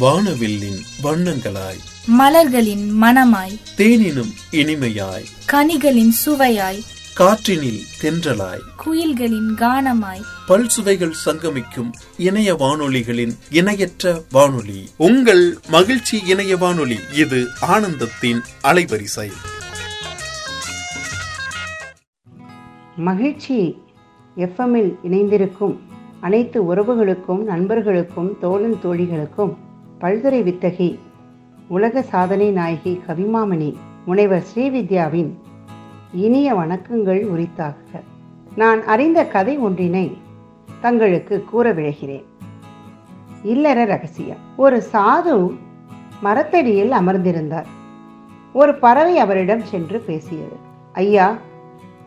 வானவில்லின் வண்ணங்களாய். மலர்களின் மணமாய் தேனினும் இனிமையாய். கனிகளின் சுவையாய். காற்றினில் தென்றலாய். குயில்களின் கானமாய். பல் சுவைகள் சங்கமிக்கும் இணைய வானொலிகளின் இணையற்ற வானொலி. உங்கள் மகிழ்ச்சி இணைய வானொலி இது ஆனந்தத்தின் அலைவரிசை. மகிழ்ச்சி எஃப்எம்மில் இணைந்திருக்கும் அனைத்து உறவுகளுக்கும் நண்பர்களுக்கும் தோழன் தோழிகளுக்கும் பல்துறை வித்தகி உலக சாதனை நாயகி கவிமாமணி முனைவர் ஸ்ரீவித்யாவின் இனிய வணக்கங்கள் உரித்தாக. நான் அறிந்த கதை ஒன்றினை தங்களுக்கு கூற விழைகிறேன். இல்லற ரகசியம். ஒரு சாது மரத்தடியில் அமர்ந்திருந்தார். ஒரு பறவை அவரிடம் சென்று பேசியது. ஐயா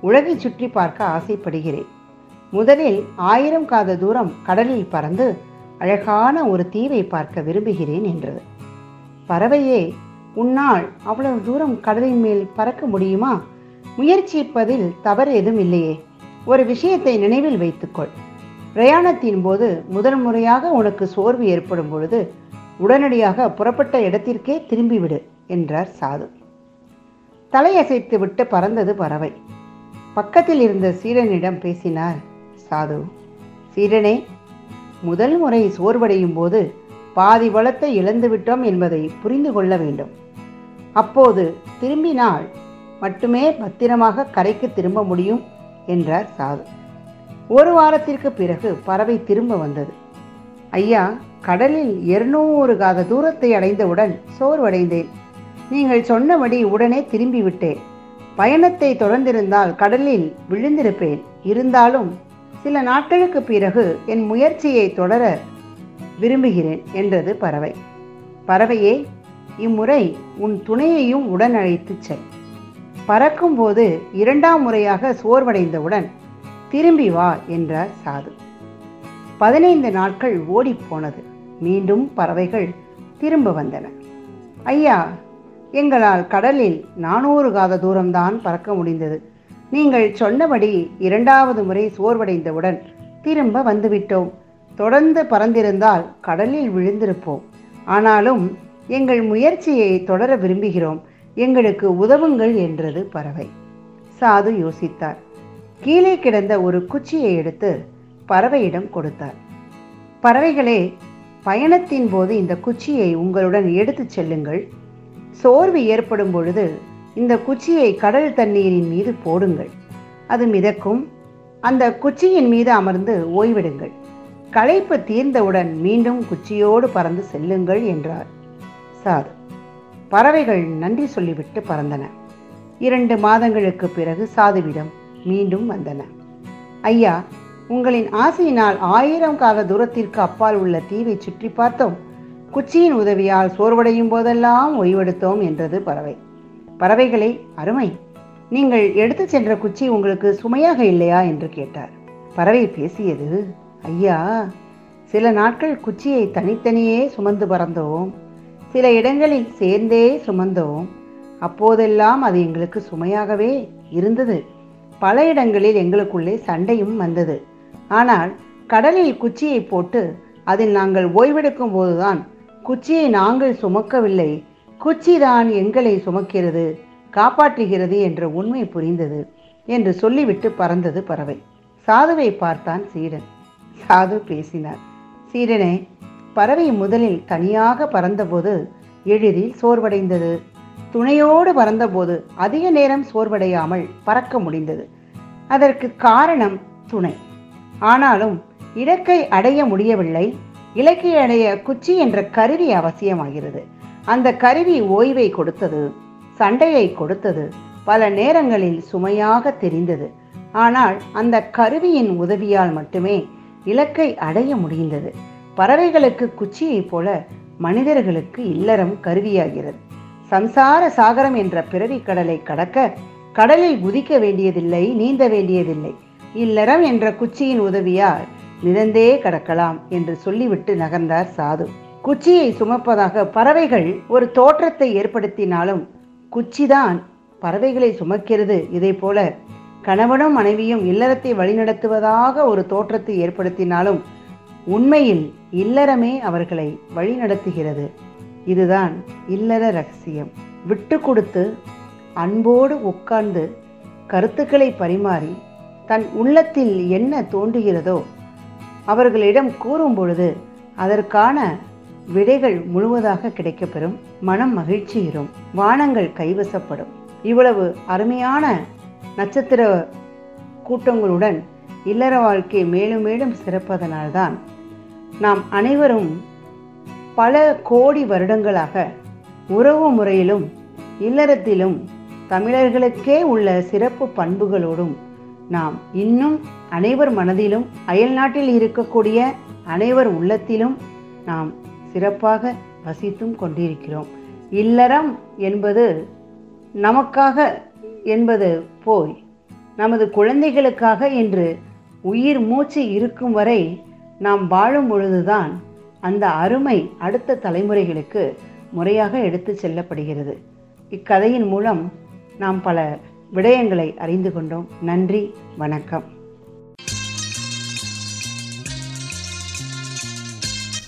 உலகை சுற்றி பார்க்க ஆசைப்படுகிறேன். முதலில் ஆயிரம் காத தூரம் கடலில் பறந்து அழகான ஒரு தீவை பார்க்க விரும்புகிறேன் என்றது. பறவையே உன்னால் அவ்வளவு தூரம் கடலின் மேல் பறக்க முடியுமா? முயற்சிப்பதில் தவறு எதுவும் இல்லையே. ஒரு விஷயத்தை நினைவில் வைத்துக்கொள். பிரயாணத்தின் போது முதல் முறையாக உனக்கு சோர்வு ஏற்படும் பொழுது உடனடியாக புறப்பட்ட இடத்திற்கே திரும்பிவிடு என்றார் சாது. தலையசைத்து விட்டு பறந்தது பறவை. பக்கத்தில் இருந்த சீரனிடம் பேசினார் சாது சீரனே முதல் முறை சோர்வடையும் போது பாதி வளத்தை இழந்துவிட்டோம் என்பதை புரிந்து கொள்ள வேண்டும். அப்போது திரும்பினால் மட்டுமே பத்திரமாக கரைக்கு திரும்ப முடியும் என்றார் சாது. ஒரு வாரத்திற்கு பிறகு பறவை திரும்ப வந்தது. ஐயா கடலில் இருநூறு காத தூரத்தை அடைந்தவுடன் சோர்வடைந்தேன். நீங்கள் சொன்னபடி உடனே திரும்பி விட்டேன் பயணத்தை தொடர்ந்திருந்தால் கடலில் விழுந்திருப்பேன். இருந்தாலும் சில நாட்களுக்கு பிறகு என் முயற்சியை தொடர விரும்புகிறேன் என்றது பறவை. பறவையே இம்முறை உன் துணையையும் உடன் அழைத்துச் செல் பறக்கும்போது இரண்டாம் முறையாக சோர்வடைந்தவுடன் திரும்பி வா என்றார் சாது. பதினைந்து நாட்கள் ஓடிப்போனது மீண்டும் பறவைகள் திரும்ப வந்தன. ஐயா எங்களால் கடலில் நானூறு காத தூரம்தான் பறக்க முடிந்தது. நீங்கள் சொன்னபடி இரண்டாவது முறை சோர்வடைந்தவுடன் திரும்ப வந்துவிட்டோம். தொடர்ந்து பறந்திருந்தால் கடலில் விழுந்திருப்போம். ஆனாலும் எங்கள் முயற்சியை தொடர விரும்புகிறோம். எங்களுக்கு உதவுங்கள் என்றது பறவை. சாது யோசித்தார். கீழே கிடந்த ஒரு குச்சியை எடுத்து பறவையிடம் கொடுத்தார். பறவைகளே பயணத்தின் போது இந்த குச்சியை உங்களுடன் எடுத்துச் செல்லுங்கள். சோர்வு ஏற்படும் பொழுது இந்த குச்சியை கடல் தண்ணீரின் மீது போடுங்கள். அது மிதக்கும். அந்த குச்சியின் மீது அமர்ந்து ஓய்விடுங்கள். களைப்பு தீர்ந்தவுடன் மீண்டும் குச்சியோடு பறந்து செல்லுங்கள் என்றார். சாது பறவைகள் நன்றி சொல்லிவிட்டு பறந்தன. இரண்டு மாதங்களுக்கு பிறகு சாதுவிடம் மீண்டும் வந்தன. ஐயா உங்களின் ஆசையினால் ஆயிரம் கால தூரத்திற்கு அப்பால் உள்ள தீவை சுற்றி பார்த்தோம். குச்சியின் உதவியால் சோர்வடையும் போதெல்லாம் ஓய்வெடுத்தோம் என்றது பறவை. பறவைகளை அருமை நீங்கள் எடுத்து சென்ற குச்சி உங்களுக்கு சுமையாக இல்லையா? என்று கேட்டார். பறவை பேசியது ஐயா சில நாட்கள் குச்சியை தனித்தனியே சுமந்து பறந்தோம். சில இடங்களில் சேர்ந்தே சுமந்தோம். அப்போதெல்லாம் அது எங்களுக்கு சுமையாகவே இருந்தது. பல இடங்களில் எங்களுக்குள்ளே சண்டையும் வந்தது. ஆனால் கடலில் குச்சியை போட்டு அதில் நாங்கள் ஓய்வெடுக்கும் போதுதான் குச்சியை நாங்கள் சுமக்கவில்லை. குச்சிதான் எங்களை சுமக்கிறது காப்பாற்றுகிறது என்ற உண்மை புரிந்தது என்று சொல்லிவிட்டு பறந்தது பறவை. சாதுவை பார்த்தான் சீடன். சாது பேசினார். சீடனே பறவை முதலில் தனியாக பறந்தபோது எளிதில் சோர்வடைந்தது. துணையோடு பறந்தபோது அதிக நேரம் சோர்வடையாமல் பறக்க முடிந்தது. அதற்கு காரணம் துணை. ஆனாலும் இலக்கை அடைய முடியவில்லை. இலக்கை அடைய குச்சி என்ற கருவி அவசியமாகிறது. அந்த கருவி ஓய்வை கொடுத்தது சண்டையை கொடுத்தது பல நேரங்களில் சுமையாக தெரிந்தது. ஆனால் அந்த கருவியின் உதவியால் மட்டுமே இலக்கை அடைய முடிந்தது. பறவைகளுக்கு குச்சியைப் போல மனிதர்களுக்கு இல்லறம் கருவியாகிறது. சம்சார சாகரம் என்ற பிறவி கடலை கடக்க கடலில் குதிக்க வேண்டியதில்லை நீந்த வேண்டியதில்லை. இல்லறம் என்ற குச்சியின் உதவியால் மிதந்தே கடக்கலாம் என்று சொல்லிவிட்டு நகர்ந்தார் சாது. குச்சியை சுமப்பதாக பறவைகள் ஒரு தோற்றத்தை ஏற்படுத்தினாலும் குச்சிதான் பறவைகளை சுமக்கிறது. இதை போல கணவனும் மனைவியும் இல்லறத்தை வழிநடத்துவதாக ஒரு தோற்றத்தை ஏற்படுத்தினாலும் உண்மையில் இல்லறமே அவர்களை வழிநடத்துகிறது. இதுதான் இல்லற ரகசியம். விட்டு கொடுத்து அன்போடு உட்கார்ந்து கருத்துக்களை பரிமாறி தன் உள்ளத்தில் என்ன தோன்றுகிறதோ அவர்களிடம் கூறும் பொழுது அதற்கான விடைகள் முழுவதாக கிடைக்கப்பெறும். மனம் மகிழ்ச்சியிரும் வானங்கள் கைவசப்படும். இவ்வளவு அருமையான நட்சத்திர கூட்டங்களுடன் இல்லற வாழ்க்கை மேலும் மேலும் சிறப்பதனால்தான் நாம் அனைவரும் பல கோடி வருடங்களாக உறவு முறையிலும் இல்லறத்திலும் தமிழர்களுக்கே உள்ள சிறப்பு பண்புகளோடும் நாம் இன்னும் அனைவர் மனதிலும் அயல்நாட்டில் இருக்கக்கூடிய அனைவர் உள்ளத்திலும் நாம் சிறப்பாக வசித்தும் கொண்டிருக்கிறோம். இல்லறம் என்பது நமக்காக என்பது போய் நமது குழந்தைகளுக்காக என்று உயிர் மூச்சு இருக்கும் வரை நாம் வாழும் பொழுதுதான் அந்த அருமை அடுத்த தலைமுறைகளுக்கு முறையாக எடுத்து செல்லப்படுகிறது. இக்கதையின் மூலம் நாம் பல விடயங்களை அறிந்து கொண்டோம். நன்றி வணக்கம்.